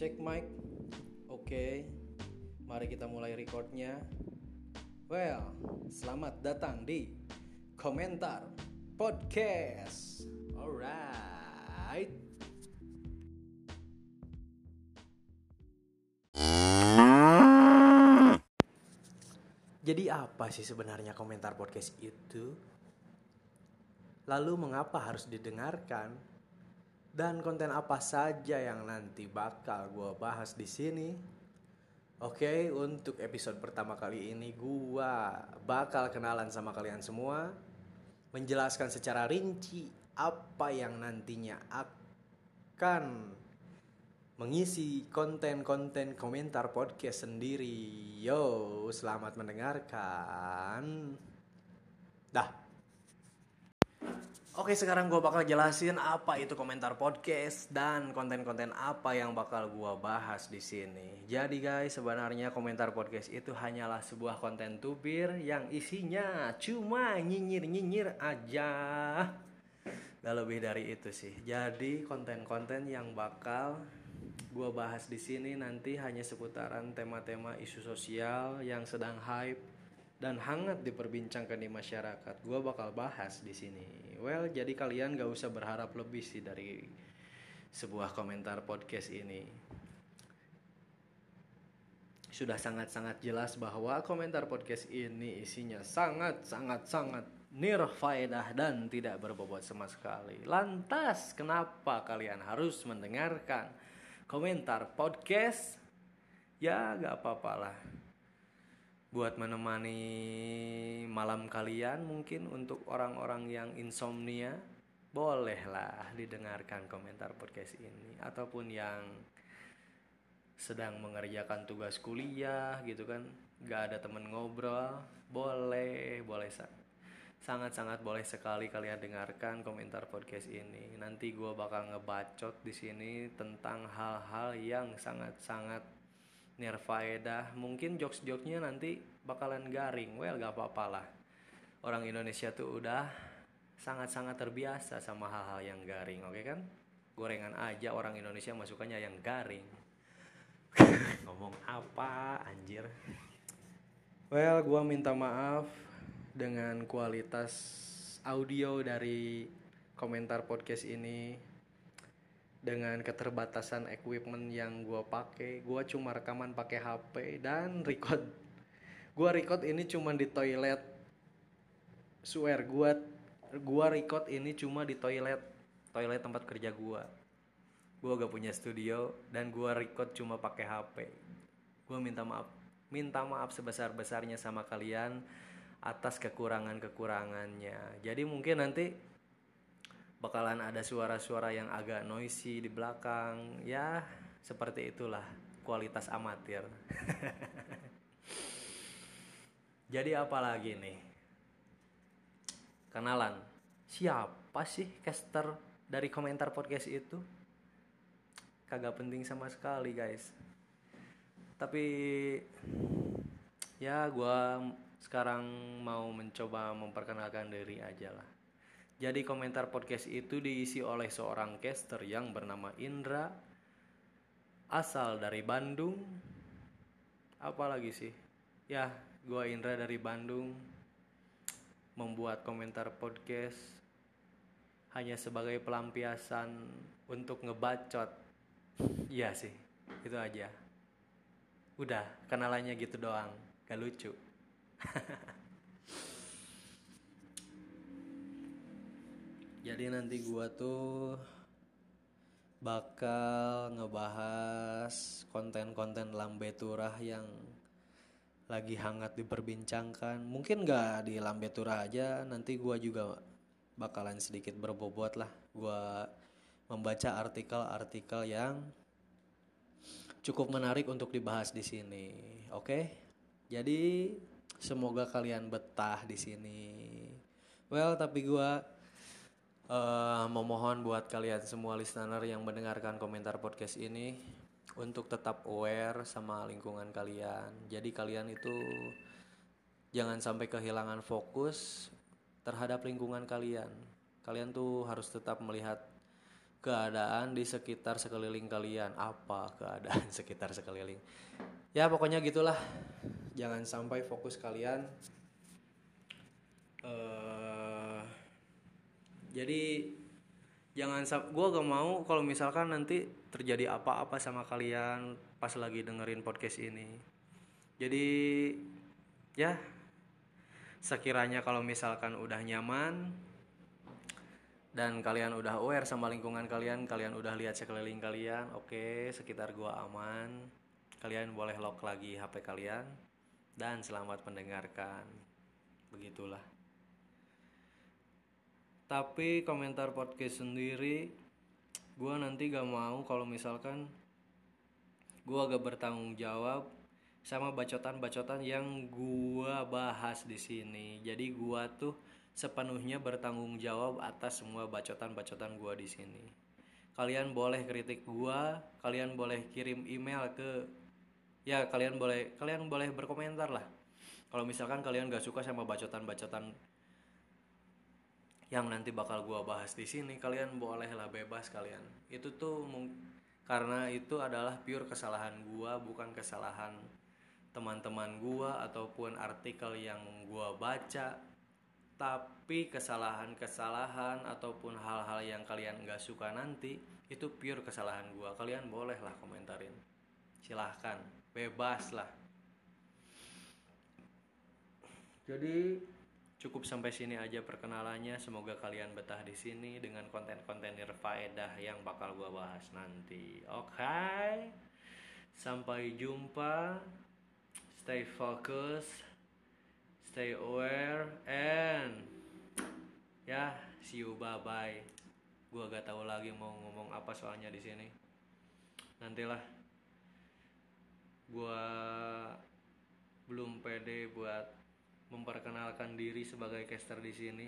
Cek mic. Oke. Mari kita mulai recordnya. Well, selamat datang di komentar podcast. Alright. Jadi apa sih sebenarnya komentar podcast itu? Lalu mengapa harus didengarkan? Dan konten apa saja yang nanti bakal gue bahas di sini? Oke, untuk episode pertama kali ini gue bakal kenalan sama kalian semua, menjelaskan secara rinci apa yang nantinya akan mengisi konten-konten komentar podcast sendiri. Yo, selamat mendengarkan. Dah. Oke, sekarang gue bakal jelasin apa itu komentar podcast dan konten-konten apa yang bakal gue bahas di sini. Jadi guys, sebenarnya komentar podcast itu hanyalah sebuah konten tubir yang isinya cuma nyinyir-nyinyir aja. Gak lebih dari itu sih. Jadi konten-konten yang bakal gue bahas di sini nanti hanya seputaran tema-tema isu sosial yang sedang hype dan hangat diperbincangkan di masyarakat. Gue bakal bahas di sini. Well, jadi kalian gak usah berharap lebih sih dari sebuah komentar podcast ini. Sudah sangat-sangat jelas bahwa komentar podcast ini isinya sangat-sangat-sangat nirfaedah dan tidak berbobot sama sekali. Lantas, kenapa kalian harus mendengarkan komentar podcast? Ya, gak apa-apa lah. Buat menemani malam kalian mungkin untuk orang-orang yang insomnia, bolehlah didengarkan komentar podcast ini. Ataupun yang sedang mengerjakan tugas kuliah gitu kan, gak ada temen ngobrol, boleh, boleh sangat-sangat boleh sekali kalian dengarkan komentar podcast ini. Nanti gue bakal ngebacot di sini tentang hal-hal yang sangat-sangat nirfaedah. Mungkin jokes-jokesnya nanti bakalan garing. Well, gak apa-apa lah. Orang Indonesia tuh udah sangat-sangat terbiasa sama hal-hal yang garing, oke okay kan? Gorengan aja orang Indonesia masukannya yang garing. Ngomong apa, anjir? Well, gue minta maaf dengan kualitas audio dari komentar podcast ini dengan keterbatasan equipment yang gue pakai gue cuma rekaman pakai HP dan record. Gue record ini cuma di toilet. Swear gue gue record ini cuma di toilet. Toilet tempat kerja gue gue gak punya studio dan gue record cuma pakai HP gue minta maaf minta maaf sebesar besarnya sama kalian atas kekurangan-kekurangannya. Jadi mungkin nanti bakalan ada suara-suara yang agak noisy di belakang. Ya, seperti itulah kualitas amatir. Jadi apa lagi nih? Kenalan. Siapa sih caster dari komentar podcast itu? Kagak penting sama sekali, guys. Tapi ya gue sekarang mau mencoba memperkenalkan diri aja lah. Jadi komentar podcast itu diisi oleh seorang caster yang bernama Indra, asal dari Bandung. Apalagi sih? Ya, gue Indra dari Bandung, membuat komentar podcast hanya sebagai pelampiasan untuk ngebacot. Iya sih, itu aja. Udah, kenalannya gitu doang, gak lucu. Jadi nanti gua tuh bakal ngebahas konten-konten lambe turah yang lagi hangat diperbincangkan. Mungkin gak di lambe turah aja, nanti gua juga bakalan sedikit berbobot lah. Gua membaca artikel-artikel yang cukup menarik untuk dibahas di sini. Oke? Jadi Semoga kalian betah di sini. Well, tapi gue uh, memohon buat kalian semua listener yang mendengarkan komentar podcast ini untuk tetap aware sama lingkungan kalian. Jadi kalian itu jangan sampai kehilangan fokus terhadap lingkungan kalian. Kalian tuh harus tetap melihat keadaan di sekitar sekeliling kalian apa keadaan sekitar sekeliling ya pokoknya gitulah jangan sampai fokus kalian uh, jadi jangan gue gak mau kalau misalkan nanti terjadi apa-apa sama kalian pas lagi dengerin podcast ini jadi ya sekiranya kalau misalkan udah nyaman dan kalian udah aware sama lingkungan kalian, kalian udah lihat sekeliling kalian, oke, okay, sekitar gua aman. Kalian boleh lock lagi HP kalian dan selamat mendengarkan. Begitulah. Tapi komentar podcast sendiri gua nanti gak mau kalau misalkan gua gak bertanggung jawab sama bacotan-bacotan yang gua bahas di sini. Jadi gua tuh sepenuhnya bertanggung jawab atas semua bacotan-bacotan gua di sini. Kalian boleh kritik gua, kalian boleh kirim email ke ya kalian boleh kalian boleh berkomentar lah. Kalau misalkan kalian gak suka sama bacotan-bacotan yang nanti bakal gua bahas di sini, kalian bolehlah bebas kalian. Itu tuh karena itu adalah pure kesalahan gua, bukan kesalahan teman-teman gua ataupun artikel yang gua baca tapi kesalahan-kesalahan ataupun hal-hal yang kalian nggak suka nanti itu pure kesalahan gua. Kalian bolehlah komentarin. Silahkan bebas lah. Jadi cukup sampai sini aja perkenalannya. Semoga kalian betah di sini dengan konten-konten nirfaedah yang bakal gua bahas nanti. Oke? Okay? sampai jumpa. Stay focused stay aware. And ya see you. Bye bye gua gak tahu lagi mau ngomong apa soalnya di sini. Nantilah. Gua belum pede buat memperkenalkan diri sebagai caster di sini